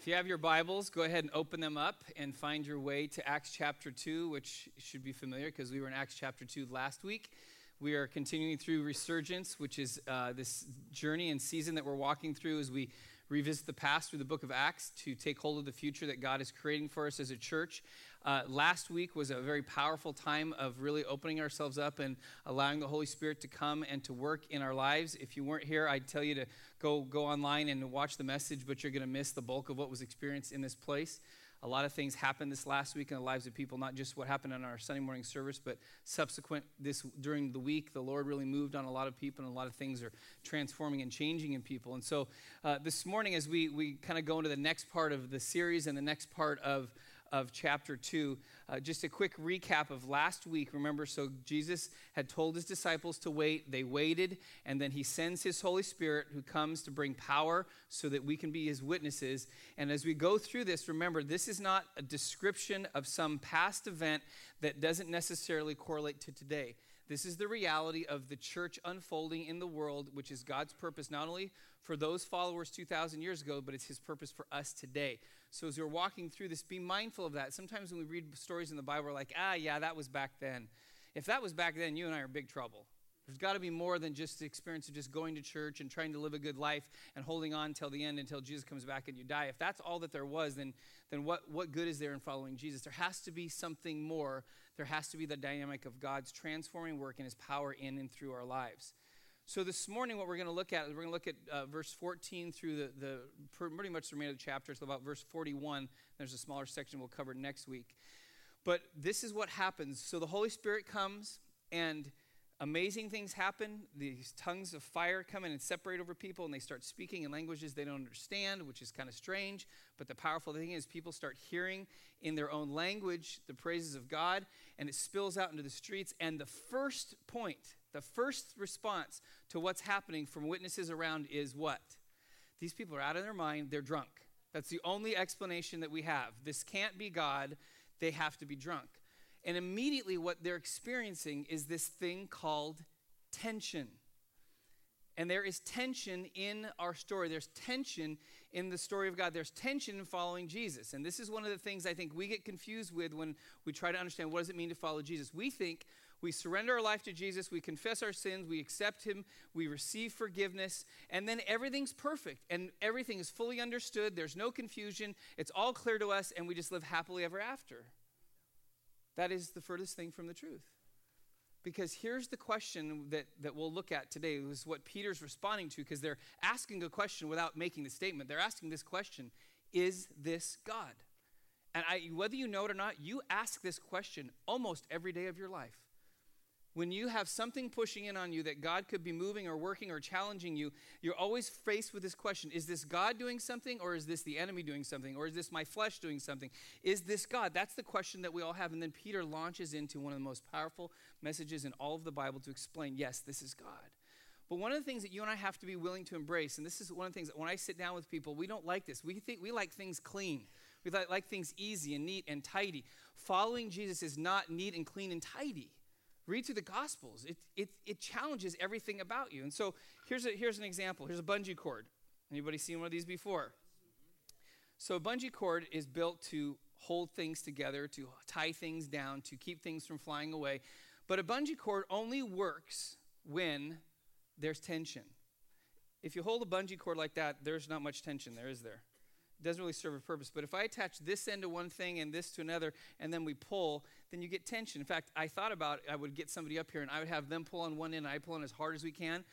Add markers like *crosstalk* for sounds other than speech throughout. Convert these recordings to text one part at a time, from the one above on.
If you have your Bibles, go ahead and open them up and find your way to Acts chapter 2, which should be familiar because we were in Acts chapter 2 last week. We are continuing through Resurgence, which is uh, this journey and season that we're walking through as we revisit the past through the book of Acts to take hold of the future that God is creating for us as a church. Uh, last week was a very powerful time of really opening ourselves up and allowing the Holy Spirit to come and to work in our lives. If you weren't here, I'd tell you to go go online and watch the message, but you're going to miss the bulk of what was experienced in this place. A lot of things happened this last week in the lives of people, not just what happened in our Sunday morning service, but subsequent this during the week. The Lord really moved on a lot of people, and a lot of things are transforming and changing in people. And so, uh, this morning, as we we kind of go into the next part of the series and the next part of of chapter 2. Uh, just a quick recap of last week. Remember, so Jesus had told his disciples to wait. They waited, and then he sends his Holy Spirit who comes to bring power so that we can be his witnesses. And as we go through this, remember, this is not a description of some past event that doesn't necessarily correlate to today. This is the reality of the church unfolding in the world, which is God's purpose not only for those followers 2,000 years ago, but it's his purpose for us today. So as we're walking through this, be mindful of that. Sometimes when we read stories in the Bible, we're like, ah, yeah, that was back then. If that was back then, you and I are in big trouble. There's got to be more than just the experience of just going to church and trying to live a good life and holding on till the end until Jesus comes back and you die. If that's all that there was, then, then what, what good is there in following Jesus? There has to be something more. There has to be the dynamic of God's transforming work and his power in and through our lives. So this morning, what we're going to look at is we're going to look at uh, verse 14 through the, the pretty much the remainder of the chapter. So about verse 41. There's a smaller section we'll cover next week. But this is what happens. So the Holy Spirit comes and amazing things happen. These tongues of fire come in and separate over people, and they start speaking in languages they don't understand, which is kind of strange. But the powerful thing is, people start hearing in their own language the praises of God, and it spills out into the streets. And the first point the first response to what's happening from witnesses around is what? These people are out of their mind, they're drunk. That's the only explanation that we have. This can't be God, they have to be drunk. And immediately, what they're experiencing is this thing called tension. And there is tension in our story. There's tension in the story of God. There's tension in following Jesus. And this is one of the things I think we get confused with when we try to understand what does it mean to follow Jesus. We think we surrender our life to Jesus, we confess our sins, we accept Him, we receive forgiveness, and then everything's perfect and everything is fully understood. There's no confusion, it's all clear to us, and we just live happily ever after. That is the furthest thing from the truth. Because here's the question that, that we'll look at today is what Peter's responding to, because they're asking a question without making the statement. They're asking this question Is this God? And I, whether you know it or not, you ask this question almost every day of your life. When you have something pushing in on you that God could be moving or working or challenging you, you're always faced with this question Is this God doing something or is this the enemy doing something or is this my flesh doing something? Is this God? That's the question that we all have. And then Peter launches into one of the most powerful messages in all of the Bible to explain yes, this is God. But one of the things that you and I have to be willing to embrace, and this is one of the things that when I sit down with people, we don't like this. We think we like things clean. We like, like things easy and neat and tidy. Following Jesus is not neat and clean and tidy. Read through the Gospels. It, it, it challenges everything about you. And so here's, a, here's an example. Here's a bungee cord. Anybody seen one of these before? So a bungee cord is built to hold things together, to tie things down, to keep things from flying away. But a bungee cord only works when there's tension. If you hold a bungee cord like that, there's not much tension there, is there? It doesn't really serve a purpose. But if I attach this end to one thing and this to another, and then we pull, then you get tension. In fact, I thought about I would get somebody up here and I would have them pull on one end and I pull on as hard as we can.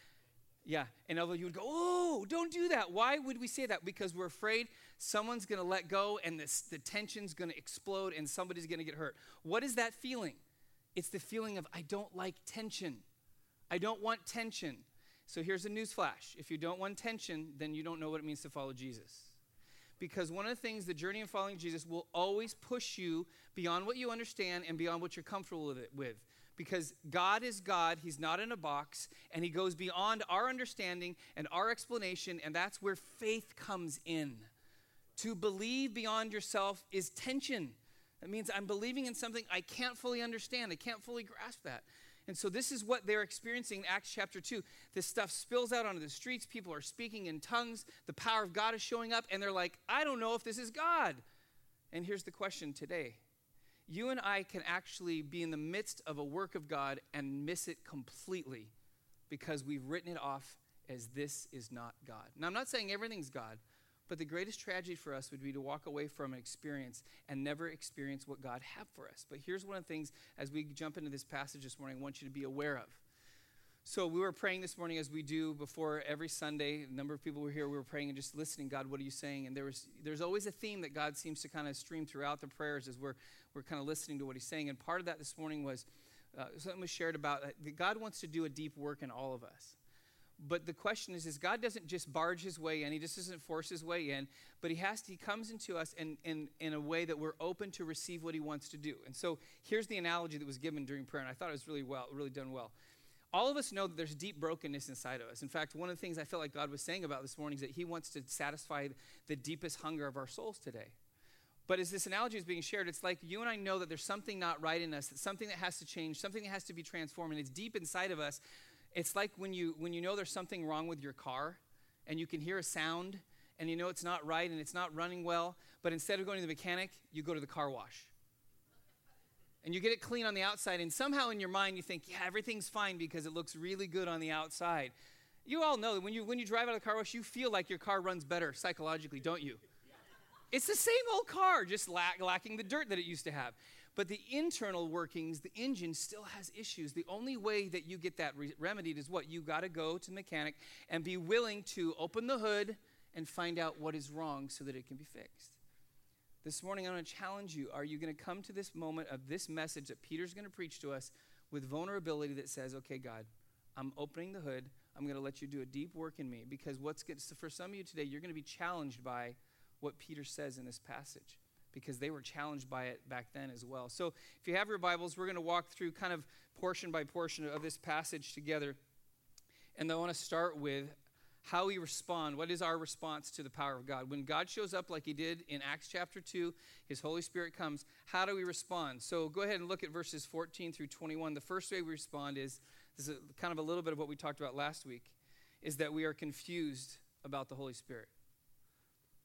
Yeah, and although you would go, oh, don't do that. Why would we say that? Because we're afraid someone's going to let go and this, the tension's going to explode and somebody's going to get hurt. What is that feeling? It's the feeling of I don't like tension. I don't want tension. So here's a news flash. If you don't want tension, then you don't know what it means to follow Jesus because one of the things the journey of following Jesus will always push you beyond what you understand and beyond what you're comfortable with. Because God is God, He's not in a box, and He goes beyond our understanding and our explanation, and that's where faith comes in. To believe beyond yourself is tension. That means I'm believing in something I can't fully understand, I can't fully grasp that. And so this is what they're experiencing in Acts chapter 2. This stuff spills out onto the streets. People are speaking in tongues. The power of God is showing up. And they're like, I don't know if this is God. And here's the question today you and I can actually be in the midst of a work of God and miss it completely because we've written it off as this is not God. Now, I'm not saying everything's God, but the greatest tragedy for us would be to walk away from an experience and never experience what God had for us. But here's one of the things as we jump into this passage this morning, I want you to be aware of. So we were praying this morning as we do before every Sunday. A number of people were here. We were praying and just listening. God, what are you saying? And there was there's always a theme that God seems to kind of stream throughout the prayers as we're we're kind of listening to what He's saying. And part of that this morning was uh, something was shared about that God wants to do a deep work in all of us. But the question is, is God doesn't just barge his way in, he just doesn't force his way in, but he has to, he comes into us in, in, in a way that we're open to receive what he wants to do. And so here's the analogy that was given during prayer, and I thought it was really well, really done well all of us know that there's deep brokenness inside of us. In fact, one of the things I felt like God was saying about this morning is that He wants to satisfy the deepest hunger of our souls today. But as this analogy is being shared, it's like you and I know that there's something not right in us, something that has to change, something that has to be transformed, and it's deep inside of us. It's like when you when you know there's something wrong with your car, and you can hear a sound, and you know it's not right and it's not running well, but instead of going to the mechanic, you go to the car wash and you get it clean on the outside, and somehow in your mind you think, yeah, everything's fine because it looks really good on the outside. You all know that when you, when you drive out of the car wash, you feel like your car runs better psychologically, don't you? It's the same old car, just lack, lacking the dirt that it used to have. But the internal workings, the engine still has issues. The only way that you get that re- remedied is what? You got to go to the mechanic and be willing to open the hood and find out what is wrong so that it can be fixed. This morning, I want to challenge you. Are you going to come to this moment of this message that Peter's going to preach to us with vulnerability that says, okay, God, I'm opening the hood. I'm going to let you do a deep work in me. Because what's good, for some of you today, you're going to be challenged by what Peter says in this passage because they were challenged by it back then as well. So if you have your Bibles, we're going to walk through kind of portion by portion of this passage together. And I want to start with how we respond. What is our response to the power of God? When God shows up like he did in Acts chapter 2, his Holy Spirit comes, how do we respond? So go ahead and look at verses 14 through 21. The first way we respond is this is kind of a little bit of what we talked about last week is that we are confused about the Holy Spirit.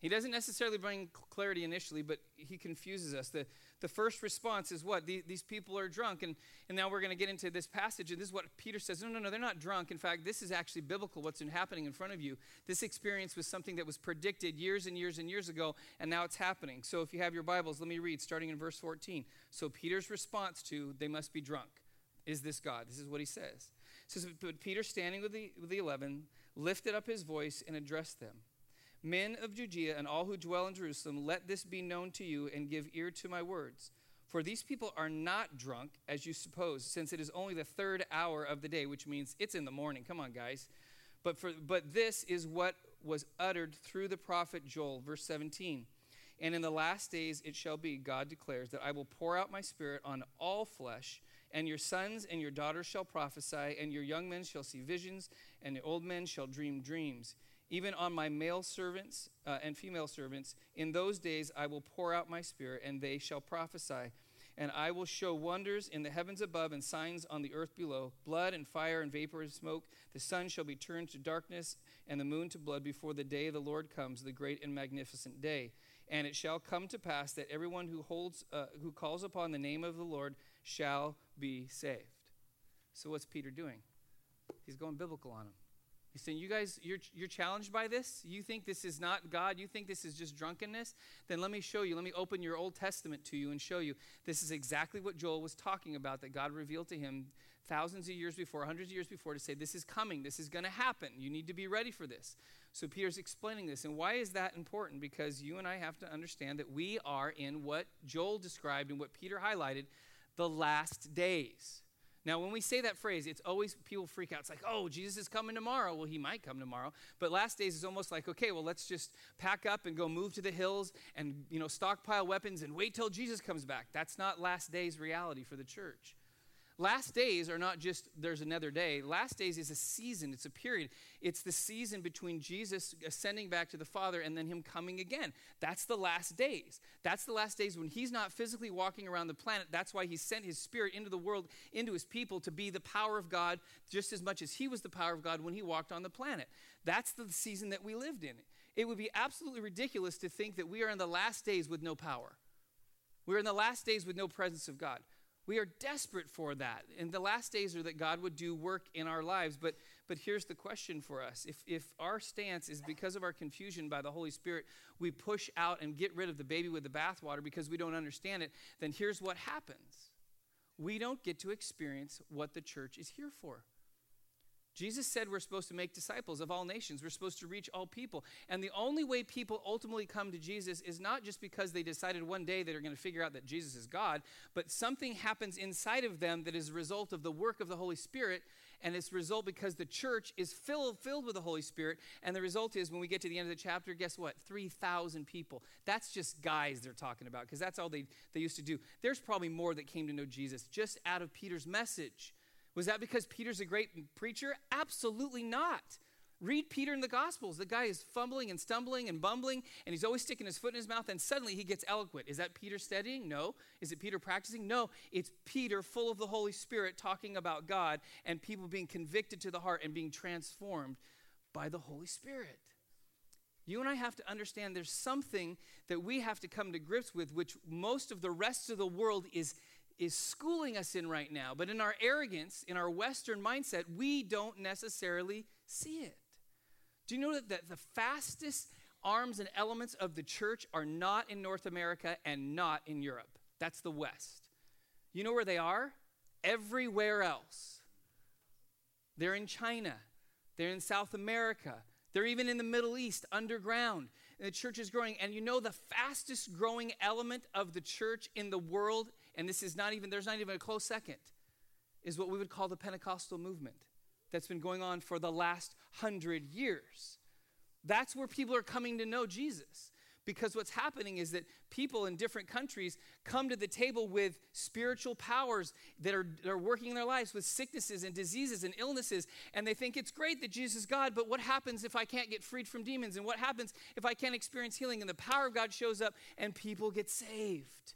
He doesn't necessarily bring clarity initially, but he confuses us. The, the first response is what? The, these people are drunk. And, and now we're going to get into this passage, and this is what Peter says no, no, no, they're not drunk. In fact, this is actually biblical, what's happening in front of you. This experience was something that was predicted years and years and years ago, and now it's happening. So if you have your Bibles, let me read, starting in verse 14. So Peter's response to, they must be drunk, is this God? This is what he says. It says, But Peter, standing with the, with the eleven, lifted up his voice and addressed them. Men of Judea and all who dwell in Jerusalem, let this be known to you and give ear to my words. For these people are not drunk, as you suppose, since it is only the third hour of the day, which means it's in the morning. Come on, guys. But, for, but this is what was uttered through the prophet Joel, verse 17. And in the last days it shall be, God declares, that I will pour out my spirit on all flesh, and your sons and your daughters shall prophesy, and your young men shall see visions, and the old men shall dream dreams even on my male servants uh, and female servants. In those days I will pour out my spirit, and they shall prophesy. And I will show wonders in the heavens above and signs on the earth below blood and fire and vapor and smoke. The sun shall be turned to darkness and the moon to blood before the day of the Lord comes, the great and magnificent day. And it shall come to pass that everyone who, holds, uh, who calls upon the name of the Lord shall be saved. So, what's Peter doing? He's going biblical on them. He's saying, You guys, you're, you're challenged by this? You think this is not God? You think this is just drunkenness? Then let me show you. Let me open your Old Testament to you and show you. This is exactly what Joel was talking about that God revealed to him thousands of years before, hundreds of years before, to say, This is coming. This is going to happen. You need to be ready for this. So Peter's explaining this. And why is that important? Because you and I have to understand that we are in what Joel described and what Peter highlighted the last days. Now, when we say that phrase, it's always people freak out. It's like, oh, Jesus is coming tomorrow. Well, he might come tomorrow. But last days is almost like, okay, well, let's just pack up and go move to the hills and, you know, stockpile weapons and wait till Jesus comes back. That's not last days reality for the church. Last days are not just there's another day. Last days is a season, it's a period. It's the season between Jesus ascending back to the Father and then him coming again. That's the last days. That's the last days when he's not physically walking around the planet. That's why he sent his spirit into the world, into his people to be the power of God just as much as he was the power of God when he walked on the planet. That's the season that we lived in. It would be absolutely ridiculous to think that we are in the last days with no power. We're in the last days with no presence of God. We are desperate for that. And the last days are that God would do work in our lives. But, but here's the question for us if, if our stance is because of our confusion by the Holy Spirit, we push out and get rid of the baby with the bathwater because we don't understand it, then here's what happens we don't get to experience what the church is here for. Jesus said we're supposed to make disciples of all nations. We're supposed to reach all people. And the only way people ultimately come to Jesus is not just because they decided one day they're going to figure out that Jesus is God, but something happens inside of them that is a result of the work of the Holy Spirit. And it's a result because the church is filled, filled with the Holy Spirit. And the result is when we get to the end of the chapter, guess what? 3,000 people. That's just guys they're talking about because that's all they, they used to do. There's probably more that came to know Jesus just out of Peter's message. Was that because Peter's a great preacher? Absolutely not. Read Peter in the Gospels. The guy is fumbling and stumbling and bumbling, and he's always sticking his foot in his mouth, and suddenly he gets eloquent. Is that Peter studying? No. Is it Peter practicing? No. It's Peter full of the Holy Spirit talking about God and people being convicted to the heart and being transformed by the Holy Spirit. You and I have to understand there's something that we have to come to grips with, which most of the rest of the world is is schooling us in right now. But in our arrogance, in our Western mindset, we don't necessarily see it. Do you know that the, fastest arms and elements of the church are not in North America and not in Europe? That's the West. You know where they are? Everywhere else. They're in China, they're in South America, they're even in the Middle East underground. The church is growing. And you know, the fastest growing element of the church in the world and this is not even, there's not even a close second, is what we would call the Pentecostal movement that's been going on for the last hundred years. That's where people are coming to know Jesus. Because what's happening is that people in different countries come to the table with spiritual powers that are, that are working in their lives with sicknesses and diseases and illnesses. And they think it's great that Jesus is God, but what happens if I can't get freed from demons? And what happens if I can't experience healing? And the power of God shows up and people get saved.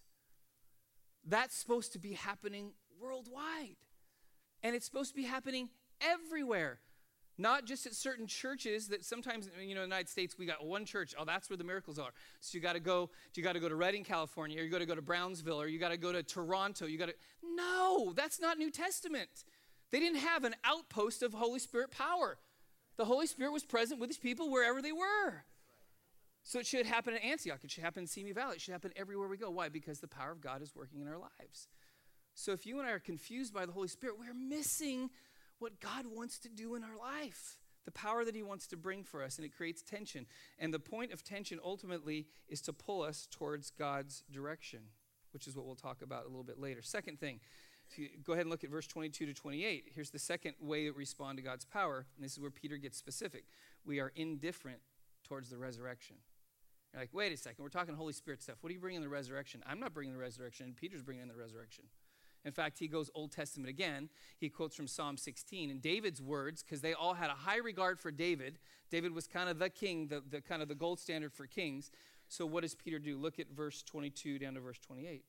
That's supposed to be happening worldwide. And it's supposed to be happening everywhere. Not just at certain churches that sometimes, you know, in the United States, we got one church. Oh, that's where the miracles are. So you got to go, you got to go to Redding, California, or you got to go to Brownsville, or you got to go to Toronto. You got to, no, that's not New Testament. They didn't have an outpost of Holy Spirit power. The Holy Spirit was present with his people wherever they were. So it should happen in Antioch. It should happen in Simi Valley. It should happen everywhere we go. Why? Because the power of God is working in our lives. So if you and I are confused by the Holy Spirit, we're missing what God wants to do in our life, the power that He wants to bring for us, and it creates tension. And the point of tension ultimately is to pull us towards God's direction, which is what we'll talk about a little bit later. Second thing, go ahead and look at verse 22 to 28. Here's the second way that we respond to God's power, and this is where Peter gets specific. We are indifferent towards the resurrection. You're like, wait a second, we're talking Holy Spirit stuff. What are you bringing the resurrection? I'm not bringing the resurrection. Peter's bringing in the resurrection. In fact, he goes Old Testament again. He quotes from Psalm 16 and David's words, because they all had a high regard for David. David was kind of the king, the, the kind of the gold standard for kings. So what does Peter do? Look at verse 22 down to verse 28.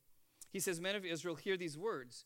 He says, Men of Israel, hear these words.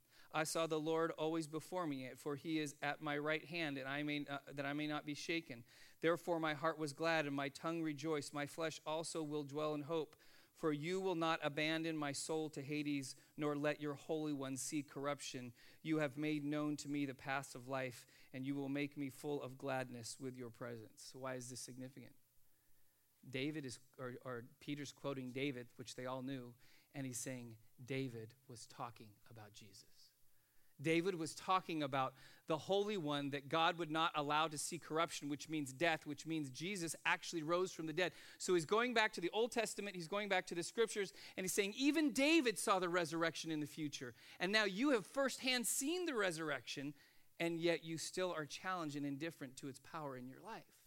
I saw the Lord always before me, for he is at my right hand, and I may, that I may not be shaken. Therefore, my heart was glad and my tongue rejoiced. My flesh also will dwell in hope. For you will not abandon my soul to Hades, nor let your Holy One see corruption. You have made known to me the paths of life, and you will make me full of gladness with your presence. Why is this significant? David is, or, or Peter's quoting David, which they all knew, and he's saying David was talking about Jesus. David was talking about the Holy One that God would not allow to see corruption, which means death, which means Jesus actually rose from the dead. So he's going back to the Old Testament, he's going back to the scriptures, and he's saying, even David saw the resurrection in the future. And now you have firsthand seen the resurrection, and yet you still are challenged and indifferent to its power in your life.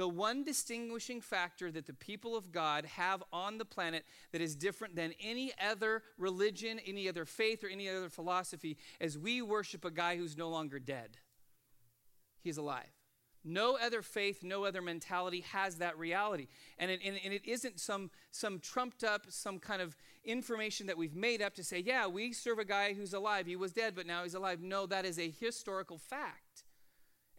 The one distinguishing factor that the people of God have on the planet that is different than any other religion, any other faith, or any other philosophy is we worship a guy who's no longer dead. He's alive. No other faith, no other mentality has that reality. And it, and, and it isn't some, some trumped up, some kind of information that we've made up to say, yeah, we serve a guy who's alive. He was dead, but now he's alive. No, that is a historical fact.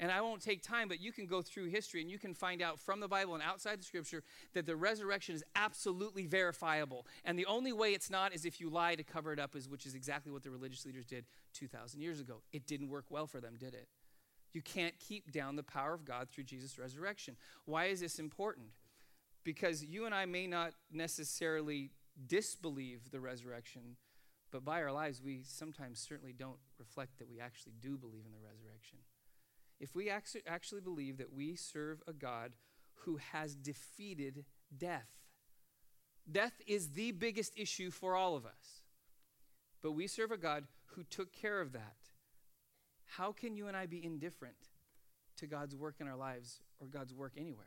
And I won't take time, but you can go through history and you can find out from the Bible and outside the scripture that the resurrection is absolutely verifiable. And the only way it's not is if you lie to cover it up, is, which is exactly what the religious leaders did 2,000 years ago. It didn't work well for them, did it? You can't keep down the power of God through Jesus' resurrection. Why is this important? Because you and I may not necessarily disbelieve the resurrection, but by our lives, we sometimes certainly don't reflect that we actually do believe in the resurrection if we actually believe that we serve a God who has defeated death, death is the biggest issue for all of us. But we serve a God who took care of that. How can you and I be indifferent to God's work in our lives or God's work anywhere?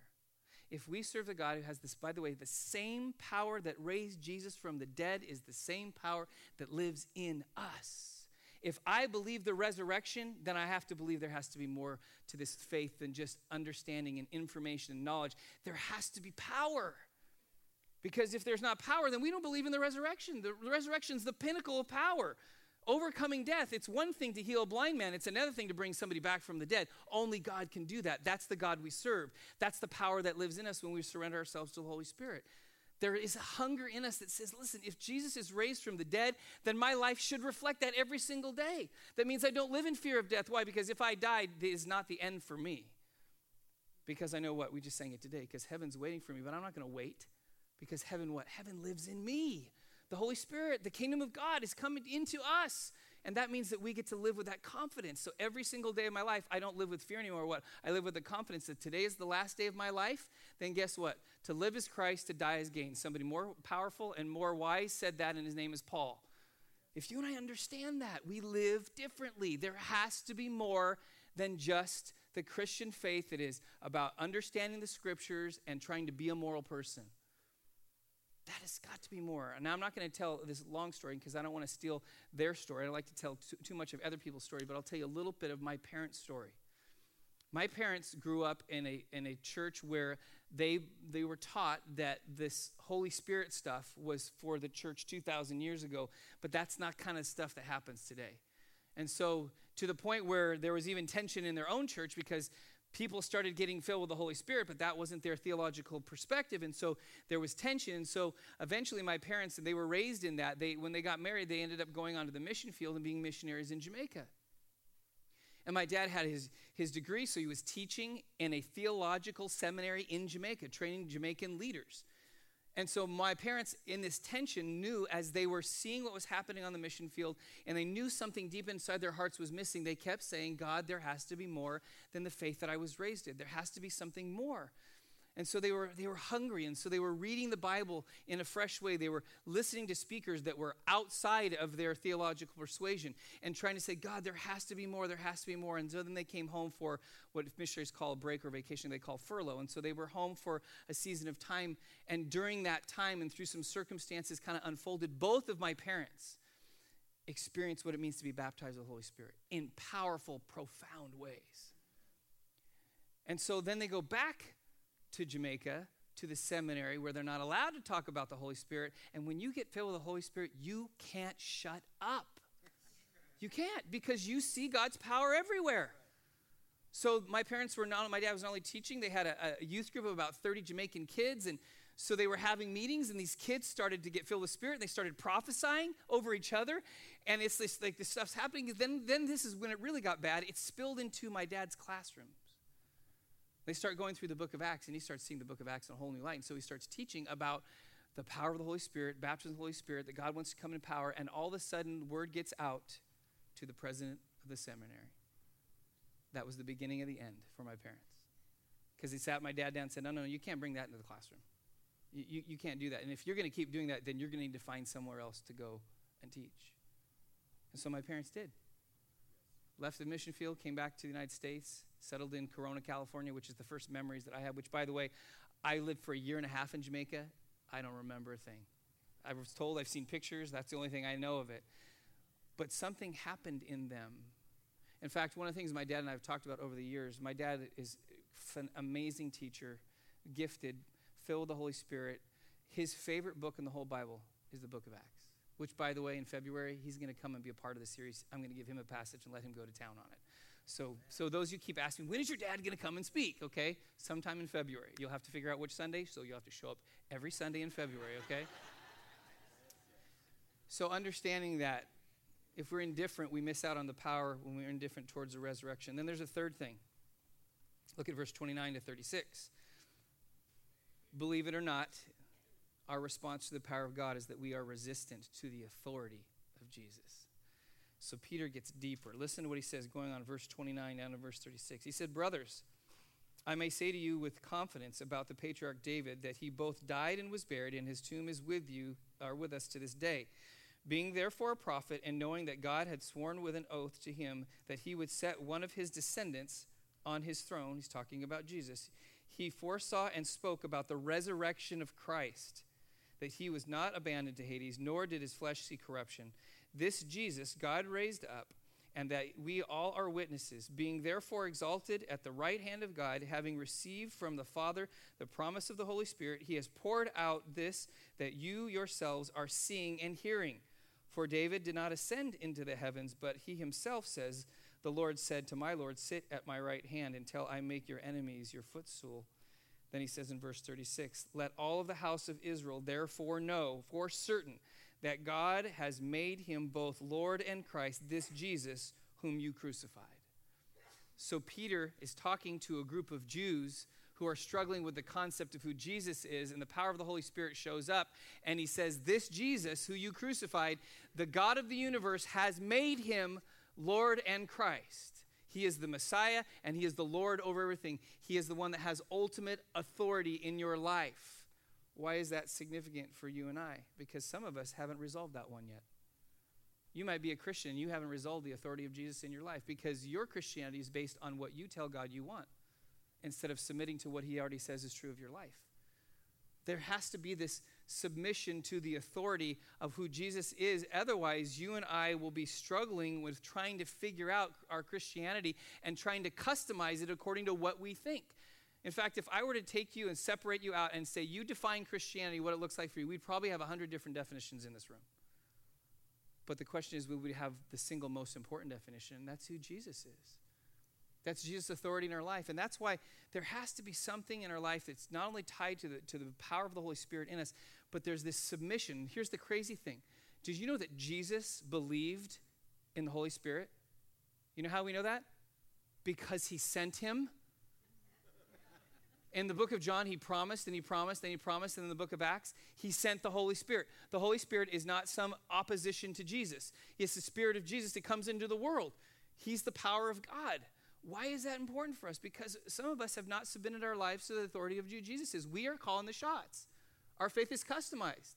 If we serve a God who has this, by the way, the same power that raised Jesus from the dead is the same power that lives in us if I believe the resurrection, then I have to believe there has to be more to this faith than just understanding and information and knowledge. There has to be power. Because if there's not power, then we don't believe in the resurrection. The resurrection is the pinnacle of power. Overcoming death, it's one thing to heal a blind man, it's another thing to bring somebody back from the dead. Only God can do that. That's the God we serve. That's the power that lives in us when we surrender ourselves to the Holy Spirit. There is a hunger in us that says, listen, if Jesus is raised from the dead, then my life should reflect that every single day. That means I don't live in fear of death. Why? Because if I died, it is not the end for me. Because I know what? We just sang it today. Because heaven's waiting for me, but I'm not going to wait. Because heaven, what? Heaven lives in me. The Holy Spirit, the kingdom of God is coming into us. And that means that we get to live with that confidence. So every single day of my life, I don't live with fear anymore. What? I live with the confidence that today is the last day of my life. Then guess what? To live is Christ, to die is gain. Somebody more powerful and more wise said that, and his name is Paul. If you and I understand that, we live differently. There has to be more than just the Christian faith that is about understanding the scriptures and trying to be a moral person. That has got to be more. Now, I'm not going to tell this long story because I don't want to steal their story. I like to tell too, too, much of other people's story, but I'll tell you a little bit of my parents' story. My parents grew up in a, in a church where they, they were taught that this Holy Spirit stuff was for the church 2,000 years ago, but that's not kind of stuff that happens today. And so, to the point where there was even tension in their own church because people started getting filled with the Holy Spirit, but that wasn't their theological perspective. And so there was tension. And so eventually my parents, and they were raised in that, they, when they got married, they ended up going onto the mission field and being missionaries in Jamaica. And my dad had his, his degree, so he was teaching in a theological seminary in Jamaica, training Jamaican leaders. And so my parents, in this tension, knew as they were seeing what was happening on the mission field and they knew something deep inside their hearts was missing, they kept saying, God, there has to be more than the faith that I was raised in. There has to be something more. And so they were, they were hungry, and so they were reading the Bible in a fresh way. They were listening to speakers that were outside of their theological persuasion and trying to say, God, there has to be more, there has to be more. And so then they came home for what missionaries call a break or vacation, they call furlough. And so they were home for a season of time. And during that time, and through some circumstances kind of unfolded, both of my parents experienced what it means to be baptized with the Holy Spirit in powerful, profound ways. And so then they go back to Jamaica to the seminary where they're not allowed to talk about the Holy Spirit. And when you get filled with the Holy Spirit, you can't shut up. You can't because you see God's power everywhere. So my parents were not, my dad was not only teaching, they had a, a youth group of about 30 Jamaican kids. And so they were having meetings, and these kids started to get filled with spirit. And They started prophesying over each other, and it's this like this stuff's happening. Then, then this is when it really got bad. It spilled into my dad's classroom. They start going through the book of Acts, and he starts seeing the book of Acts in a whole new light. And so he starts teaching about the power of the Holy Spirit, baptism of the Holy Spirit, that God wants to come in power, and all of a sudden, word gets out to the president of the seminary. That was the beginning of the end for my parents. Because he sat my dad down and said, No, no, no, you can't bring that into the classroom. You, you, you can't do that. And if you're going to keep doing that, then you're going to need to find somewhere else to go and teach. And so my parents did. Left the mission field, came back to the United States, settled in Corona, California, which is the first memories that I have, which, by the way, I lived for a year and a half in Jamaica. I don't remember a thing. I was told I've seen pictures. That's the only thing I know of it. But something happened in them. In fact, one of the things my dad and I have talked about over the years, my dad is an amazing teacher, gifted, filled with the Holy Spirit. His favorite book in the whole Bible is the book of Acts, which, by the way, in February, he's going to come and be a part of the series. I'm going to give him a passage and let him go to town on it. So, so those you keep asking, when is your dad going to come and speak? Okay, sometime in February. You'll have to figure out which Sunday, so you'll have to show up every Sunday in February, okay? *laughs* so, understanding that if we're indifferent, we miss out on the power when we're indifferent towards the resurrection. Then there's a third thing. Look at verse 29 to 36. Believe it or not, our response to the power of God is that we are resistant to the authority of Jesus. So Peter gets deeper. Listen to what he says going on verse 29 down to verse 36. He said, Brothers, I may say to you with confidence about the patriarch David that he both died and was buried, and his tomb is with you, or with us to this day. Being therefore a prophet, and knowing that God had sworn with an oath to him that he would set one of his descendants on his throne, he's talking about Jesus, he foresaw and spoke about the resurrection of Christ, that he was not abandoned to Hades, nor did his flesh see corruption. This Jesus God raised up, and that we all are witnesses, being therefore exalted at the right hand of God, having received from the Father the promise of the Holy Spirit, he has poured out this that you yourselves are seeing and hearing. For David did not ascend into the heavens, but he himself says, The Lord said to my Lord, Sit at my right hand until I make your enemies your footstool. Then he says in verse 36, Let all of the house of Israel therefore know for certain that God has made him both Lord and Christ, this Jesus whom you crucified. So Peter is talking to a group of Jews who are struggling with the concept of who Jesus is, and the power of the Holy Spirit shows up, and he says, This Jesus, who you crucified, the God of the universe, has made him Lord and Christ. He is the Messiah, and he is the Lord over everything. He is the one that has ultimate authority in your life. Why is that significant for you and I? Because some of us haven't resolved that one yet. You might be a Christian, you haven't resolved the authority of Jesus in your life because your Christianity is based on what you tell God you want instead of submitting to what He already says is true of your life. There has to be this submission to the authority of who Jesus is. Otherwise, you and I will be struggling with trying to figure out our Christianity and trying to customize it according to what we think. In fact, if I were to take you and separate you out and say, you define Christianity, what it looks like for you, we'd probably have 100 different definitions in this room. But the question is, would we have the single most important definition, and that's who Jesus is. That's Jesus' authority in our life. And that's why there has to be something in our life that's not only tied to the, to the power of the Holy Spirit in us, but there's this submission. Here's the crazy thing Did you know that Jesus believed in the Holy Spirit? You know how we know that? Because he sent him in the book of John, he promised and he promised and he promised. And in the book of Acts, he sent the Holy Spirit. The Holy Spirit is not some opposition to Jesus, it's the Spirit of Jesus that comes into the world. He's the power of God. Why is that important for us? Because some of us have not submitted our lives to the authority of Jesus. We are calling the shots. Our faith is customized.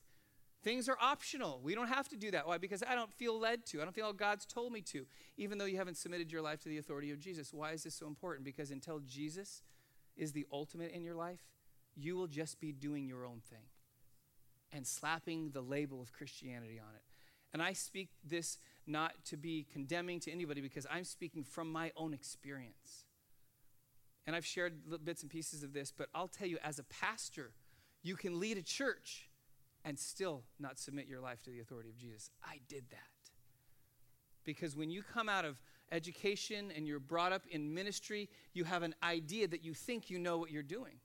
Things are optional. We don't have to do that. Why? Because I don't feel led to. I don't feel God's told me to, even though you haven't submitted your life to the authority of Jesus. Why is this so important? Because until Jesus is the ultimate in your life, you will just be doing your own thing and slapping the label of Christianity on it. And I speak this not to be condemning to anybody because I'm speaking from my own experience. And I've shared bits and pieces of this, but I'll tell you, as a pastor, you can lead a church and still not submit your life to the authority of Jesus. I did that. Because when you come out of education and you're brought up in ministry, you have an idea that you think you know what you're doing.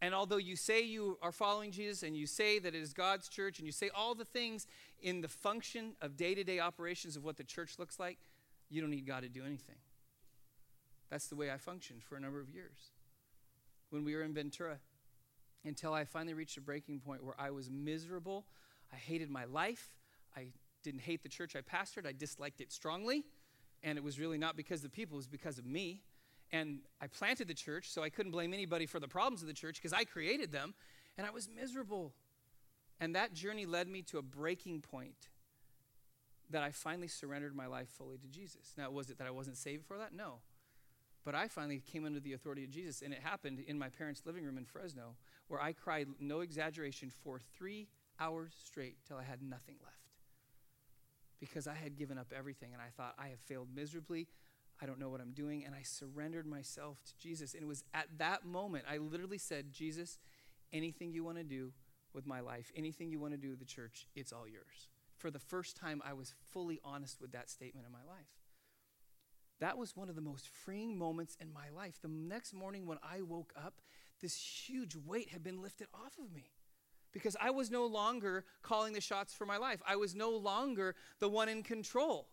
And although you say you are following Jesus and you say that it is God's church and you say all the things in the function of day to day operations of what the church looks like, you don't need God to do anything. That's the way I functioned for a number of years. When we were in Ventura, until I finally reached a breaking point where I was miserable, I hated my life, I didn't hate the church I pastored, I disliked it strongly. And it was really not because of the people, it was because of me. And I planted the church, so I couldn't blame anybody for the problems of the church because I created them. And I was miserable. And that journey led me to a breaking point that I finally surrendered my life fully to Jesus. Now, was it that I wasn't saved for that? No. But I finally came under the authority of Jesus, and it happened in my parents' living room in Fresno, where I cried, no exaggeration, for three hours straight till I had nothing left. Because I had given up everything, and I thought, I have failed miserably. I don't know what I'm doing. And I surrendered myself to Jesus. And it was at that moment, I literally said, Jesus, anything you want to do with my life, anything you want to do with the church, it's all yours. For the first time, I was fully honest with that statement in my life. That was one of the most freeing moments in my life. The next morning when I woke up, this huge weight had been lifted off of me because I was no longer calling the shots for my life. I was no longer the one in control.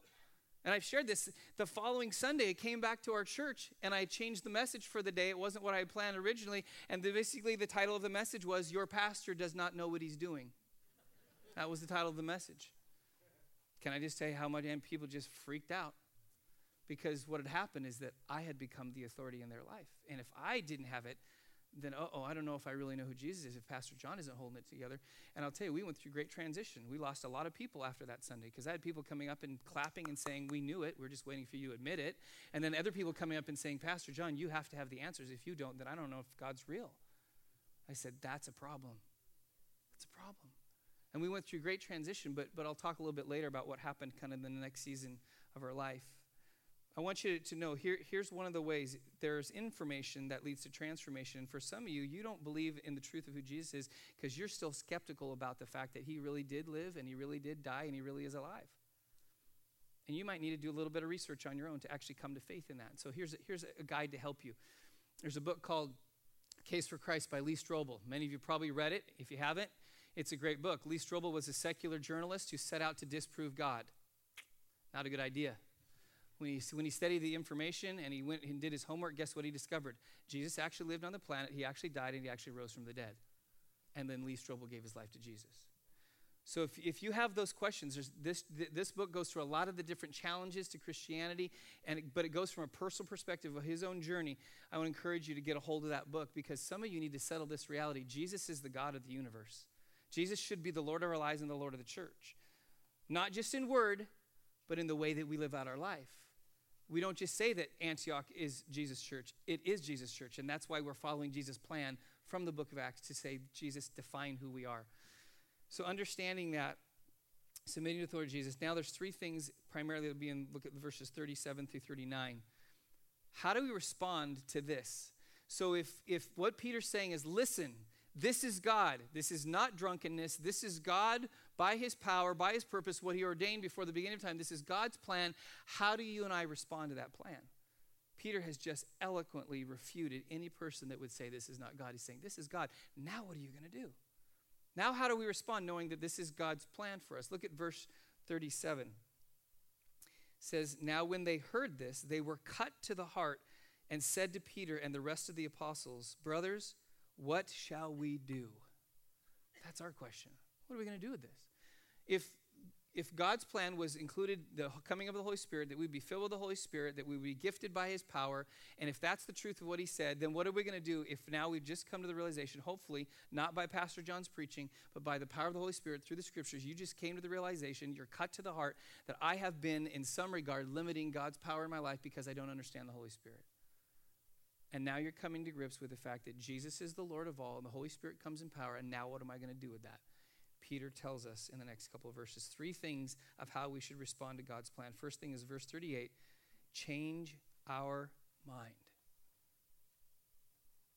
And I've shared this. The following Sunday, I came back to our church and I changed the message for the day. It wasn't what I had planned originally. And the, basically, the title of the message was Your Pastor Does Not Know What He's Doing. That was the title of the message. Can I just say how much people just freaked out? Because what had happened is that I had become the authority in their life. And if I didn't have it, then oh, I don't know if I really know who Jesus is if Pastor John isn't holding it together. And I'll tell you, we went through great transition. We lost a lot of people after that Sunday because I had people coming up and clapping and saying, We knew it. We're just waiting for you to admit it. And then other people coming up and saying, Pastor John, you have to have the answers. If you don't, then I don't know if God's real. I said, That's a problem. That's a problem. And we went through great transition, but, but I'll talk a little bit later about what happened kind of in the next season of our life. I want you to know here, here's one of the ways there's information that leads to transformation. For some of you, you don't believe in the truth of who Jesus is because you're still skeptical about the fact that he really did live and he really did die and he really is alive. And you might need to do a little bit of research on your own to actually come to faith in that. So here's a, here's a guide to help you. There's a book called Case for Christ by Lee Strobel. Many of you probably read it. If you haven't, it's a great book. Lee Strobel was a secular journalist who set out to disprove God. Not a good idea. When he, when he studied the information and he went and did his homework, guess what he discovered? Jesus actually lived on the planet, he actually died, and he actually rose from the dead. And then Lee Strobel gave his life to Jesus. So if, if you have those questions, this, this book goes through a lot of the different challenges to Christianity, and it, but it goes from a personal perspective of his own journey. I would encourage you to get a hold of that book because some of you need to settle this reality. Jesus is the God of the universe. Jesus should be the Lord of our lives and the Lord of the church. Not just in word, but in the way that we live out our life. We don't just say that Antioch is Jesus' church, it is Jesus' church. And that's why we're following Jesus' plan from the book of Acts to say, Jesus, define who we are. So, understanding that, submitting to the of Jesus. Now, there's three things primarily that will be in look at verses 37 through 39. How do we respond to this? So, if, if what Peter's saying is, listen, this is God. This is not drunkenness. This is God by his power, by his purpose, what he ordained before the beginning of time. This is God's plan. How do you and I respond to that plan? Peter has just eloquently refuted any person that would say this is not God. He's saying, This is God. Now, what are you going to do? Now, how do we respond knowing that this is God's plan for us? Look at verse 37. It says, Now, when they heard this, they were cut to the heart and said to Peter and the rest of the apostles, Brothers, what shall we do? That's our question. What are we going to do with this? If if God's plan was included the coming of the Holy Spirit, that we'd be filled with the Holy Spirit, that we would be gifted by His power, and if that's the truth of what He said, then what are we going to do if now we've just come to the realization, hopefully, not by Pastor John's preaching, but by the power of the Holy Spirit through the scriptures, you just came to the realization, you're cut to the heart, that I have been, in some regard, limiting God's power in my life because I don't understand the Holy Spirit. And now you're coming to grips with the fact that Jesus is the Lord of all and the Holy Spirit comes in power. And now what am I going to do with that? Peter tells us in the next couple of verses three things of how we should respond to God's plan. First thing is verse 38 change our mind.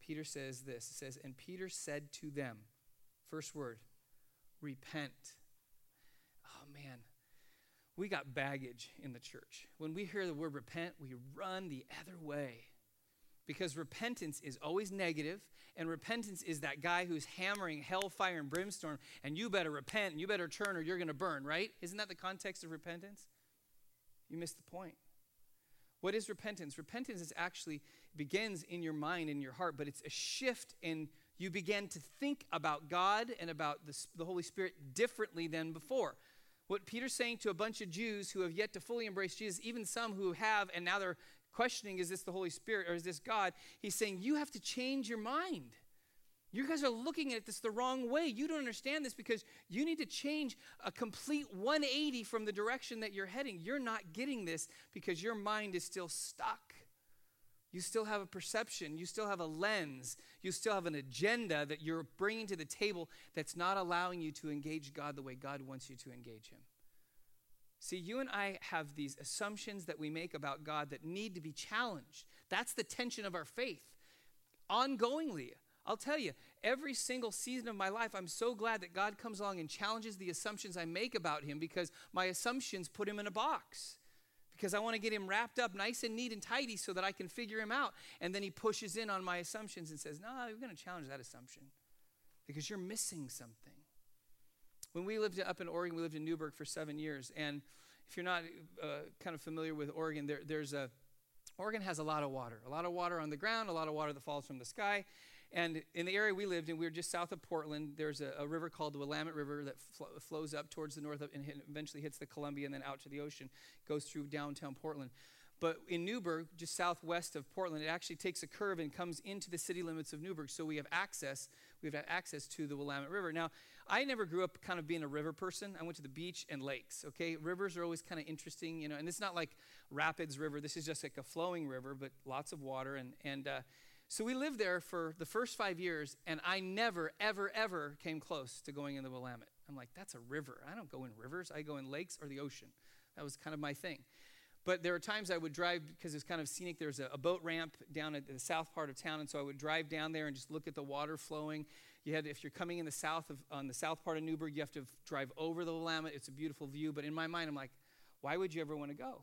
Peter says this it says, And Peter said to them, first word, repent. Oh man, we got baggage in the church. When we hear the word repent, we run the other way because repentance is always negative, and repentance is that guy who's hammering hellfire and brimstone, and you better repent and you better turn or you're going to burn, right? Isn't that the context of repentance? You missed the point. What is repentance? Repentance is actually begins in your mind in your heart, but it's a shift in you begin to think about God and about the, the Holy Spirit differently than before. What Peter's saying to a bunch of Jews who have yet to fully embrace Jesus, even some who have, and now they're questioning, is this the Holy Spirit or is this God? He's saying, you have to change your mind. You guys are looking at this the wrong way. You don't understand this because you need to change a complete 180 from the direction that you're heading. You're not getting this because your mind is still stuck. You still have a perception, you still have a lens, you still have an agenda that you're bringing to the table that's not allowing you to engage God the way God wants you to engage Him. See, you and I have these assumptions that we make about God that need to be challenged. That's the tension of our faith. Ongoingly, I'll tell you, every single season of my life, I'm so glad that God comes along and challenges the assumptions I make about Him because my assumptions put Him in a box because I want to get him wrapped up nice and neat and tidy so that I can figure him out. And then he pushes in on my assumptions and says, No, we're going to challenge that assumption because you're missing something. When we lived up in Oregon, we lived in Newberg for seven years. And if you're not uh, kind of familiar with Oregon, there, there's a Oregon has a lot of water, a lot of water on the ground, a lot of water that falls from the sky. And in the area we lived in, we were just south of Portland. There's a, a river called the Willamette River that fl- flows up towards the north and eventually hits the Columbia and then out to the ocean, goes through downtown Portland. But in Newberg, just southwest of Portland, it actually takes a curve and comes into the city limits of Newberg. So we have access, we have access to the Willamette River. Now, I never grew up kind of being a river person. I went to the beach and lakes. Okay, rivers are always kind of interesting, you know. And it's not like Rapids River. This is just like a flowing river, but lots of water. And and uh, so we lived there for the first five years, and I never, ever, ever came close to going in the Willamette. I'm like, that's a river. I don't go in rivers. I go in lakes or the ocean. That was kind of my thing. But there were times I would drive because it's kind of scenic. There's a, a, boat ramp down at the south part of town, and so I would drive down there and just look at the water flowing. You had, if you're coming in the south of on the south part of Newberg, you have to drive over the Willamette. It's a beautiful view, but in my mind, I'm like, why would you ever want to go?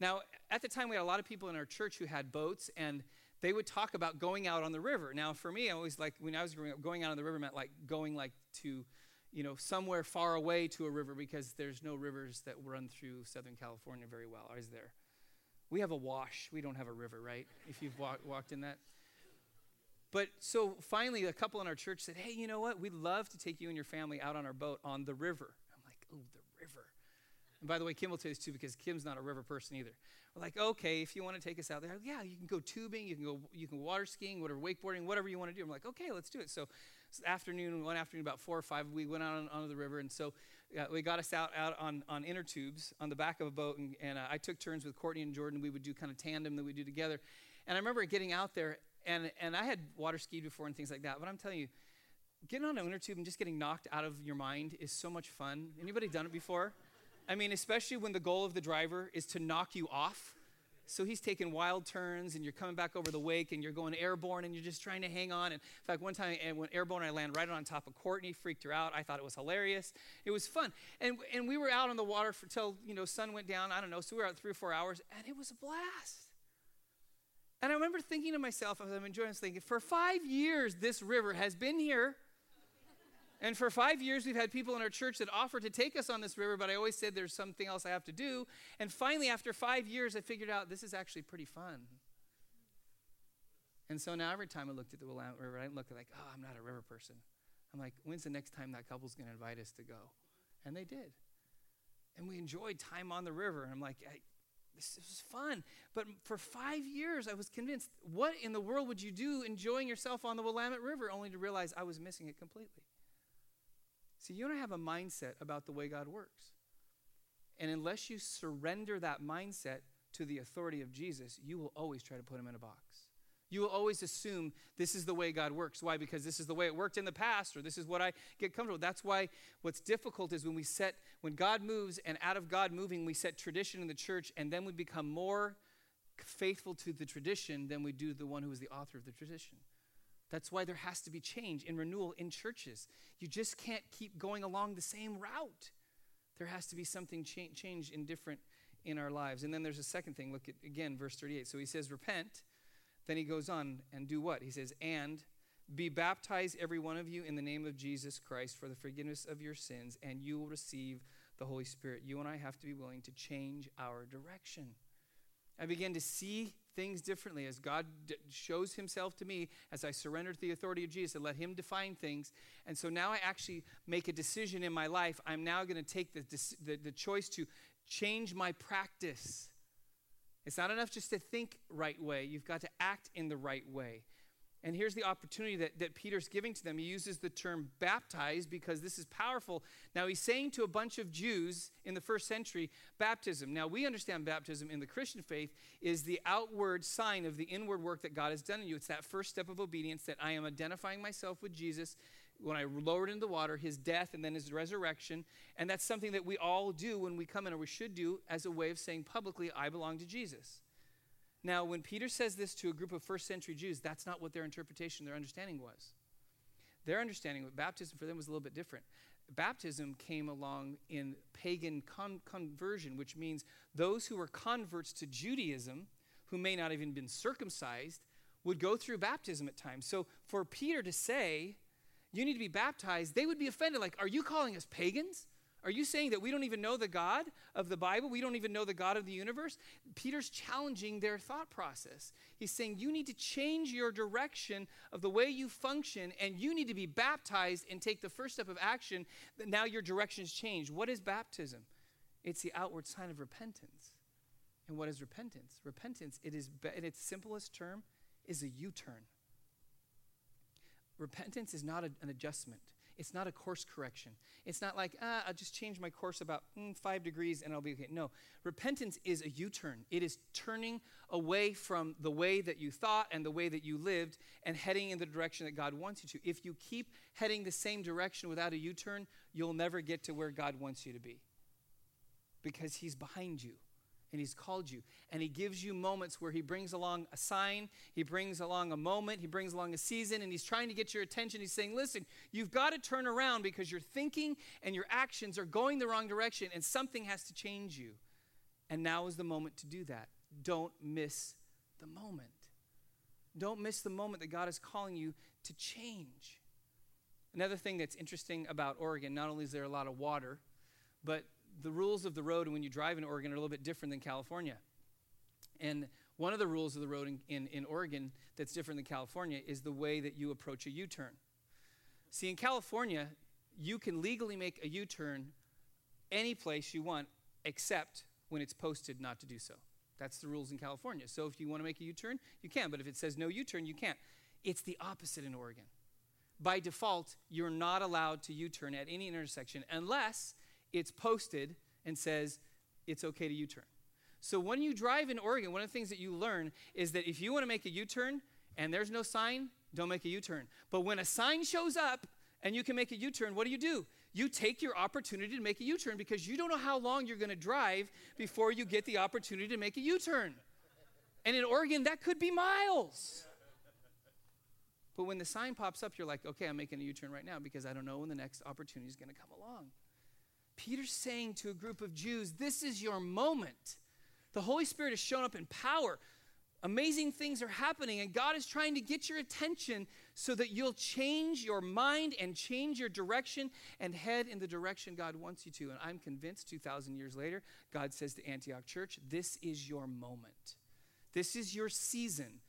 Now, at the time, we had a lot of people in our church who had boats, and they would talk about going out on the river. Now, for me, I always like when I was growing up, going out on the river meant like going like to, you know, somewhere far away to a river because there's no rivers that run through Southern California very well. Is there? We have a wash. We don't have a river, right? If you've walk, walked in that. But so finally, a couple in our church said, "Hey, you know what? We'd love to take you and your family out on our boat on the river." I'm like, "Oh, the river." And by the way, Kim will tell you too because Kim's not a river person either. We're like, okay, if you want to take us out there, yeah, you can go tubing, you can go, you can water skiing, whatever, wakeboarding, whatever you want to do. I'm like, okay, let's do it. So, afternoon, one afternoon, about four or five, we went out on, onto the river, and so uh, we got us out out on, on inner tubes on the back of a boat, and, and uh, I took turns with Courtney and Jordan. We would do kind of tandem that we do together, and I remember getting out there, and and I had water skied before and things like that, but I'm telling you. Getting on an inner tube and just getting knocked out of your mind is so much fun. Anybody done it before? I mean, especially when the goal of the driver is to knock you off. So he's taking wild turns, and you're coming back over the wake, and you're going airborne, and you're just trying to hang on. And in fact, one time I went airborne, I landed right on top of Courtney, freaked her out. I thought it was hilarious. It was fun, and and we were out on the water until you know sun went down. I don't know, so we were out three or four hours, and it was a blast. And I remember thinking to myself as I'm enjoying this, thinking, for five years, this river has been here. And for five years, we've had people in our church that offered to take us on this river, but I always said there's something else I have to do. And finally, after five years, I figured out this is actually pretty fun. And so now every time I looked at the Willamette River, I look like, oh, I'm not a river person. I'm like, when's the next time that couple's going to invite us to go? And they did. And we enjoyed time on the river. And I'm like, this, was fun. But for five years, I was convinced, what in the world would you do enjoying yourself on the Willamette River, only to realize I was missing it completely? See, you don't have a mindset about the way God works. And unless you surrender that mindset to the authority of Jesus, you will always try to put him in a box. You will always assume this is the way God works. Why? Because this is the way it worked in the past, or this is what I get comfortable with. That's why what's difficult is when we set, when God moves, and out of God moving, we set tradition in the church, and then we become more faithful to the tradition than we do the one who is the author of the tradition. That's why there has to be change and renewal in churches. You just can't keep going along the same route. There has to be something cha- change in different in our lives. And then there's a second thing. Look at again verse 38. So he says repent. Then he goes on and do what? He says and be baptized every one of you in the name of Jesus Christ for the forgiveness of your sins and you will receive the Holy Spirit. You and I have to be willing to change our direction. I began to see things differently as God d- shows himself to me as I surrender to the authority of Jesus and let him define things. And so now I actually make a decision in my life. I'm now going to take the, the, the choice to change my practice. It's not enough just to think right way, you've got to act in the right way. And here's the opportunity that, that Peter's giving to them. He uses the term baptize because this is powerful. Now, he's saying to a bunch of Jews in the first century, baptism. Now, we understand baptism in the Christian faith is the outward sign of the inward work that God has done in you. It's that first step of obedience that I am identifying myself with Jesus when I lowered into the water, his death and then his resurrection. And that's something that we all do when we come in, or we should do as a way of saying publicly, I belong to Jesus. Now, when Peter says this to a group of first century Jews, that's not what their interpretation, their understanding was. Their understanding of baptism for them was a little bit different. Baptism came along in pagan con- conversion, which means those who were converts to Judaism, who may not have even been circumcised, would go through baptism at times. So for Peter to say, you need to be baptized, they would be offended. Like, are you calling us pagans? Are you saying that we don't even know the God of the Bible? We don't even know the God of the universe? Peter's challenging their thought process. He's saying you need to change your direction of the way you function, and you need to be baptized and take the first step of action. That Now your direction has changed. What is baptism? It's the outward sign of repentance. And what is repentance? Repentance, it is in its simplest term, is a U-turn. Repentance is not a, an adjustment. It's not a course correction. It's not like, ah, I'll just change my course about mm, five degrees and I'll be okay. No, repentance is a U turn. It is turning away from the way that you thought and the way that you lived and heading in the direction that God wants you to. If you keep heading the same direction without a U turn, you'll never get to where God wants you to be because He's behind you and He's called you. And He gives you moments where He brings along a sign, He brings along a moment, He brings along a season, and He's trying to get your attention. He's saying, Listen, you've got to turn around because your thinking and your actions are going the wrong direction, and something has to change you. And now is the moment to do that. Don't miss the moment. Don't miss the moment that God is calling you to change. Another thing that's interesting about Oregon, not only is there a lot of water, but the rules of the road when you drive in Oregon are a little bit different than California. And one of the rules of the road in, in, in Oregon that's different than California is the way that you approach a U turn. See, in California, you can legally make a U turn any place you want except when it's posted not to do so. That's the rules in California. So if you want to make a U turn, you can, but if it says no U turn, you can't. It's the opposite in Oregon. By default, you're not allowed to U turn at any intersection unless it's posted and says it's okay to U turn. So when you drive in Oregon, one of the things that you learn is that if you want to make a U turn and there's no sign, don't make a U turn. But when a sign shows up and you can make a U turn, what do you do? You take your opportunity to make a U turn because you don't know how long you're going to drive before you get the opportunity to make a U turn. And in Oregon, that could be miles. But when the sign pops up, you're like, okay, I'm making a U turn right now because I don't know when the next opportunity is going to come along. Peter's saying to a group of Jews, This is your moment. The Holy Spirit has shown up in power. Amazing things are happening, and God is trying to get your attention so that you'll change your mind and change your direction and head in the direction God wants you to. And I'm convinced 2,000 years later, God says to Antioch Church, This is your moment. This is your season.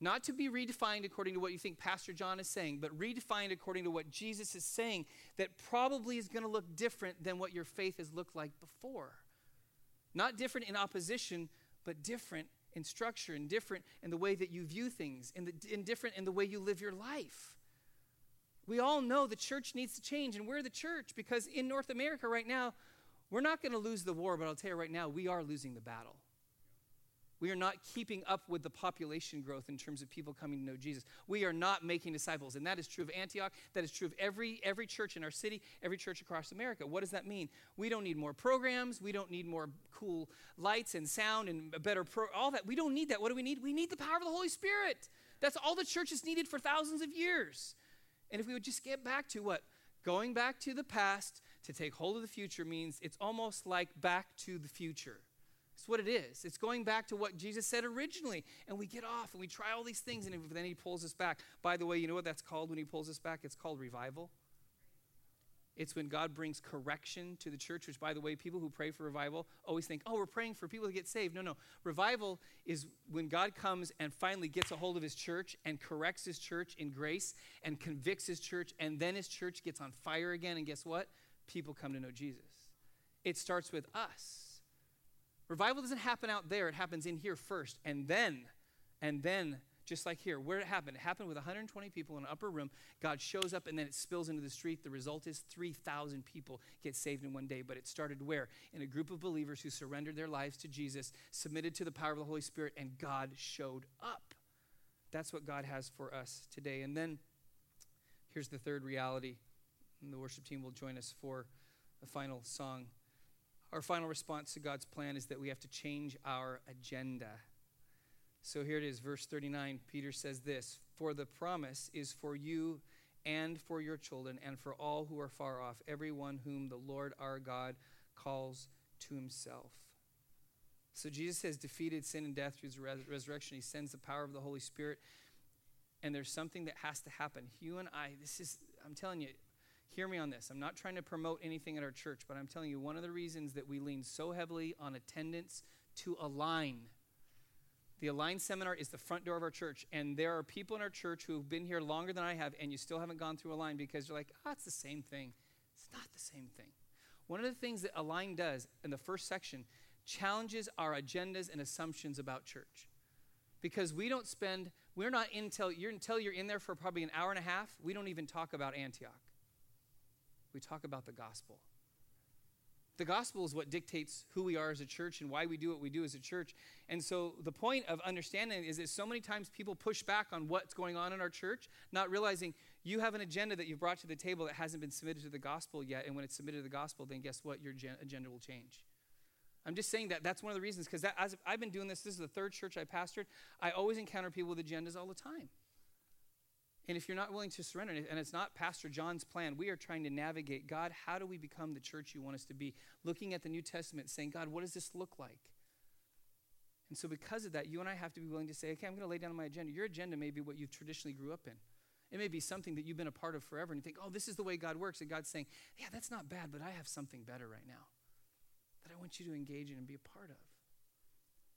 Not to be redefined according to what you think Pastor John is saying, but redefined according to what Jesus is saying that probably is going to look different than what your faith has looked like before. Not different in opposition, but different in structure and different in the way that you view things, and, the, different in the way you live your life. We all know the church needs to change, and we're the church because in North America right now, we're not going to lose the war, but I'll tell you right now, we are losing the battle. We are not keeping up with the population growth in terms of people coming to know Jesus. We are not making disciples. And that is true of Antioch. That is true of every, every church in our city, every church across America. What does that mean? We don't need more programs. We don't need more cool lights and sound and a better pro, all that. We don't need that. What do we need? We need the power of the Holy Spirit. That's all the church has needed for thousands of years. And if we would just get back to what? Going back to the past to take hold of the future means it's almost like back to the future. It's what it is. It's going back to what Jesus said originally. And we get off and we try all these things, and then he pulls us back. By the way, you know what that's called when he pulls us back? It's called revival. It's when God brings correction to the church, which, by the way, people who pray for revival always think, oh, we're praying for people to get saved. No, no. Revival is when God comes and finally gets a hold of his church and corrects his church in grace and convicts his church, and then his church gets on fire again. And guess what? People come to know Jesus. It starts with us. Revival doesn't happen out there, it happens in here first. And then, and then just like here. Where it happened? It happened with 120 people in an upper room. God shows up and then it spills into the street. The result is 3,000 people get saved in one day. But it started where? In a group of believers who surrendered their lives to Jesus, submitted to the power of the Holy Spirit, and God showed up. That's what God has for us today. And then here's the third reality. And the worship team will join us for the final song. Our final response to God's plan is that we have to change our agenda. So here it is, verse 39. Peter says this For the promise is for you and for your children and for all who are far off, everyone whom the Lord our God calls to himself. So Jesus has defeated sin and death through his res- resurrection. He sends the power of the Holy Spirit. And there's something that has to happen. You and I, this is, I'm telling you, hear me on this. I'm not trying to promote anything at our church, but I'm telling you, one of the reasons that we lean so heavily on attendance to align the Align Seminar is the front door of our church, and there are people in our church who have been here longer than I have, and you still haven't gone through Align because you're like, oh, it's the same thing. It's not the same thing. One of the things that Align does in the first section challenges our agendas and assumptions about church. Because we don't spend, we're not until you're, until you're in there for probably an hour and a half, we don't even talk about Antioch. We talk about the gospel. The gospel is what dictates who we are as a church and why we do what we do as a church. And so the point of understanding is that so many times people push back on what's going on in our church, not realizing you have an agenda that you've brought to the table that hasn't been submitted to the gospel yet. And when it's submitted to the gospel, then guess what? Your agenda will change. I'm just saying that that's one of the reasons because as I've been doing this, this is the third church I pastored. I always encounter people with agendas all the time. And if you're not willing to surrender, and it's not Pastor John's plan, we are trying to navigate God, how do we become the church you want us to be? Looking at the New Testament, saying, God, what does this look like? And so, because of that, you and I have to be willing to say, okay, I'm going to lay down my agenda. Your agenda may be what you traditionally grew up in. It may be something that you've been a part of forever, and you think, oh, this is the way God works. And God's saying, yeah, that's not bad, but I have something better right now that I want you to engage in and be a part of.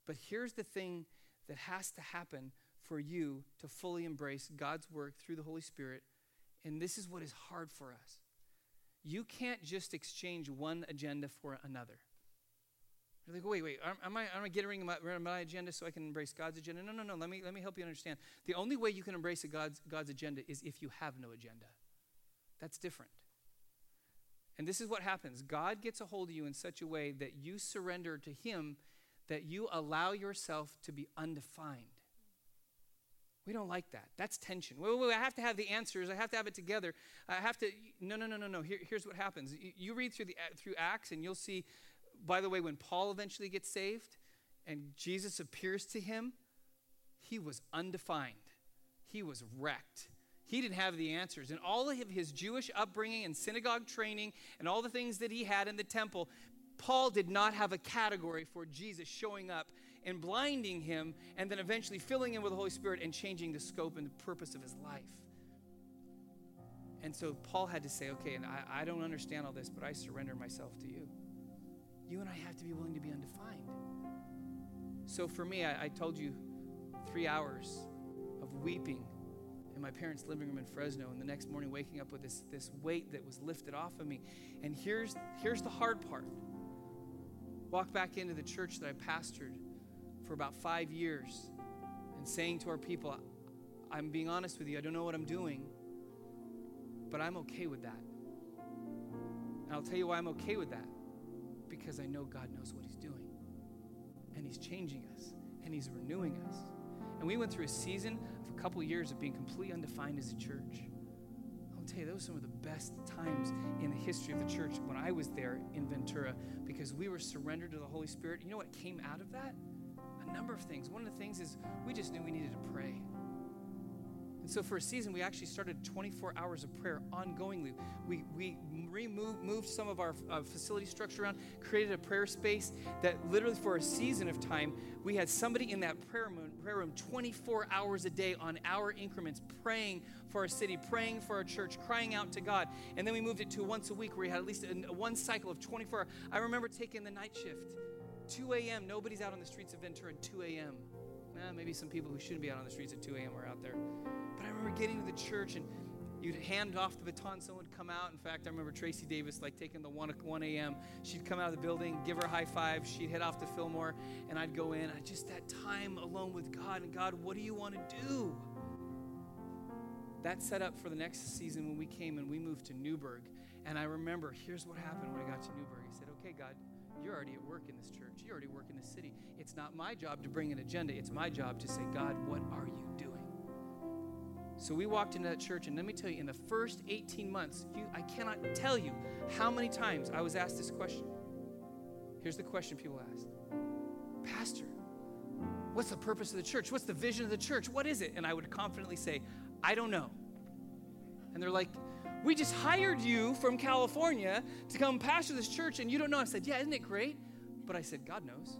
But here's the thing that has to happen for you to fully embrace God's work through the Holy Spirit. And this is what is hard for us. You can't just exchange one agenda for another. You're like, wait, wait, am I, am I getting my, my agenda so I can embrace God's agenda? No, no, no. Let me, let me help you understand. The only way you can embrace God's, God's agenda is if you have no agenda. That's different. And this is what happens God gets a hold of you in such a way that you surrender to Him, that you allow yourself to be undefined. We don't like that. That's tension. Wait, wait, wait, I have to have the answers. I have to have it together. I have to. No, no, no, no, no. Here, here's what happens. You, you read through the through Acts, and you'll see. By the way, when Paul eventually gets saved, and Jesus appears to him, he was undefined. He was wrecked. He didn't have the answers. And all of his Jewish upbringing and synagogue training and all the things that he had in the temple, Paul did not have a category for Jesus showing up and blinding him, and then eventually filling him with the Holy Spirit and changing the scope and the purpose of his life. And so Paul had to say, okay, and I, I don't understand all this, but I surrender myself to you. You and I have to be willing to be undefined. So for me, I, I told you three hours of weeping in my parents' living room in Fresno, and the next morning waking up with this, this weight that was lifted off of me. And here's, here's the hard part walk back into the church that I pastored for about five years and saying to our people, I'm being honest with you, I don't know what I'm doing, but I'm okay with that. And I'll tell you why I'm okay with that. Because I know God knows what He's doing. And He's changing us, and He's renewing us. And we went through a season of a couple years of being completely undefined as a church. I'll tell you, those were some of the best times in the history of the church when I was there in Ventura because we were surrendered to the Holy Spirit. You know what came out of that? Number of things. One of the things is we just knew we needed to pray. And so for a season, we actually started 24 hours of prayer ongoingly. We, we removed moved some of our uh, facility structure around, created a prayer space that literally for a season of time, we had somebody in that prayer room, prayer room 24 hours a day on hour increments praying for our city, praying for our church, crying out to God. And then we moved it to once a week where we had at least a, one cycle of 24 hours. I remember taking the night shift. 2 a.m., nobody's out on the streets of Ventura at 2 a.m. Eh, maybe some people who shouldn't be out on the streets at 2 a.m. are out there. But I remember getting to the church and you'd hand off the baton, someone would come out. In fact, I remember Tracy Davis like taking the 1, 1 a.m. She'd come out of the building, give her a high five, she'd head off to Fillmore, and I'd go in. I just that time alone with God and God, what do you want to do? That set up for the next season when we came and we moved to Newberg. And I remember, here's what happened when I got to Newberg. I said, okay, God, you're already at work in this church. You already work in the city. It's not my job to bring an agenda. It's my job to say, God, what are you doing? So we walked into that church, and let me tell you, in the first 18 months, you, I cannot tell you how many times I was asked this question. Here's the question people asked Pastor, what's the purpose of the church? What's the vision of the church? What is it? And I would confidently say, I don't know. And they're like, we just hired you from California to come pastor this church, and you don't know. I said, Yeah, isn't it great? But I said, God knows.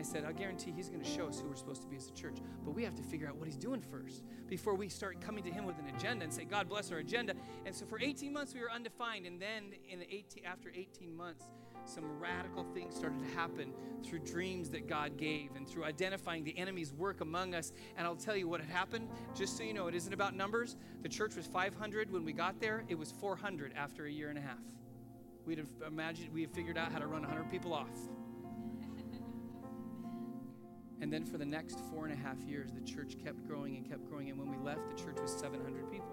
I said, I guarantee He's going to show us who we're supposed to be as a church. But we have to figure out what He's doing first before we start coming to Him with an agenda and say, God bless our agenda. And so for 18 months, we were undefined. And then in 18, after 18 months, some radical things started to happen through dreams that God gave and through identifying the enemy's work among us. And I'll tell you what had happened, just so you know, it isn't about numbers. The church was 500 when we got there, it was 400 after a year and a half. We'd have imagined, we had figured out how to run 100 people off. And then for the next four and a half years, the church kept growing and kept growing. And when we left, the church was 700 people.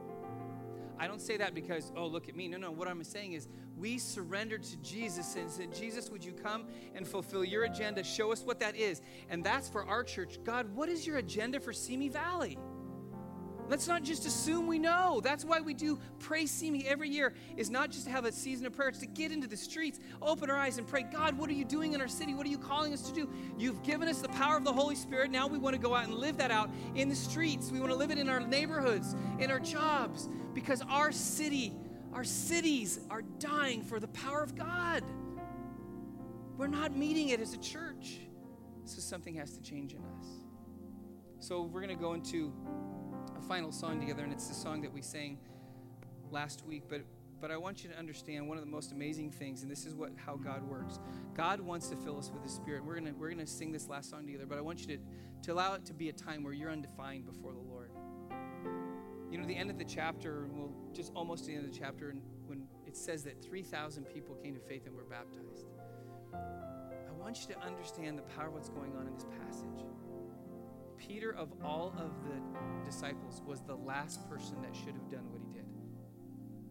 I don't say that because, oh, look at me. No, no. What I'm saying is we surrendered to Jesus and said, Jesus, would you come and fulfill your agenda? Show us what that is. And that's for our church. God, what is your agenda for Simi Valley? Let's not just assume we know. That's why we do Pray Simi every year, is not just to have a season of prayer, it's to get into the streets, open our eyes, and pray, God, what are you doing in our city? What are you calling us to do? You've given us the power of the Holy Spirit. Now we want to go out and live that out in the streets. We want to live it in our neighborhoods, in our jobs, because our city, our cities are dying for the power of God. We're not meeting it as a church. So something has to change in us. So we're going to go into a final song together, and it's the song that we sang last week. But but I want you to understand one of the most amazing things, and this is what how God works. God wants to fill us with His Spirit. We're gonna we're gonna sing this last song together, but I want you to to allow it to be a time where you're undefined before the Lord. You know, the end of the chapter, and we'll just almost the end of the chapter, and when it says that 3,000 people came to faith and were baptized. I want you to understand the power of what's going on in this passage. Peter, of all of the disciples, was the last person that should have done what he did.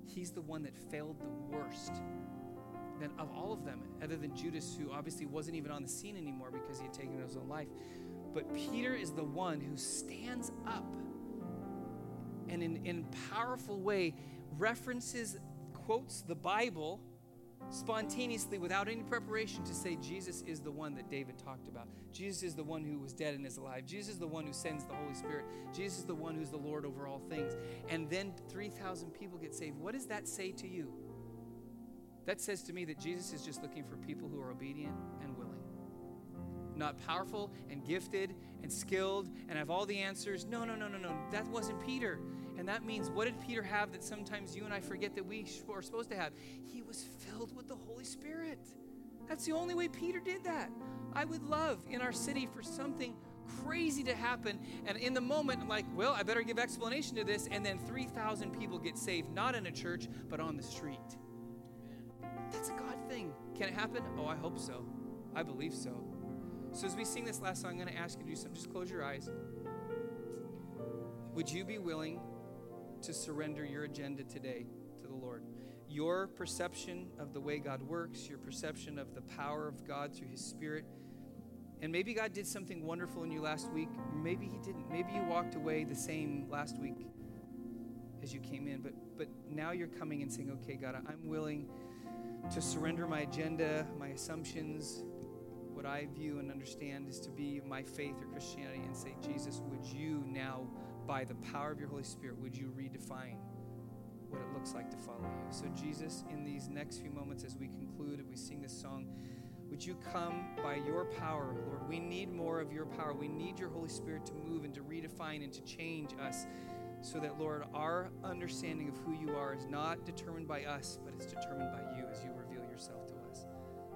He's the one that failed the worst. Then, of all of them, other than Judas, who obviously wasn't even on the scene anymore because he had taken his own life, but Peter is the one who stands up and in, in powerful way references, quotes the Bible spontaneously without any preparation to say Jesus is the one that David talked about. Jesus is the one who was dead and is alive. Jesus is the one who sends the Holy Spirit. Jesus is the one who's the Lord over all things. And then 3,000 people get saved. What does that say to you? That says to me that Jesus is just looking for people who are obedient and willing. Not powerful and gifted and skilled and have all the answers. No, no, no, no, no. That wasn't Peter. And that means, what did Peter have that sometimes you and I forget that we are supposed to have? He was filled Spirit. That's the only way Peter did that. I would love in our city for something crazy to happen. And in the moment, I'm like, well, I better give explanation to this. And then 3,000 people get saved, not in a church, but on the street. That's a God thing. Can it happen? Oh, I hope so. I believe so. So as we sing this last song, I'm going to ask you to do something. Just close your eyes. Would you be willing to surrender your agenda today. Your perception of the way God works, your perception of the power of God through His Spirit. And maybe God did something wonderful in you last week. Maybe He didn't. Maybe you walked away the same last week as you came in. But, but now you're coming and saying, okay, God, I'm willing to surrender my agenda, my assumptions, what I view and understand is to be my faith or Christianity, and say, Jesus, would you now by the power of your Holy Spirit, would you redefine what it looks like to follow you? So, Jesus, in these next few moments as we conclude and we sing this song, would you come by your power, Lord? We need more of your power. We need your Holy Spirit to move and to redefine and to change us so that, Lord, our understanding of who you are is not determined by us, but it's determined by you as you reveal yourself to us.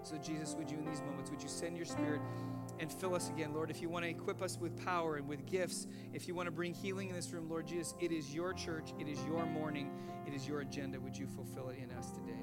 So, Jesus, would you in these moments, would you send your Spirit and fill us again, Lord? If you want to equip us with power and with gifts, if you want to bring healing in this room, Lord Jesus, it is your church, it is your morning, it is your agenda. Would you fulfill it in us today?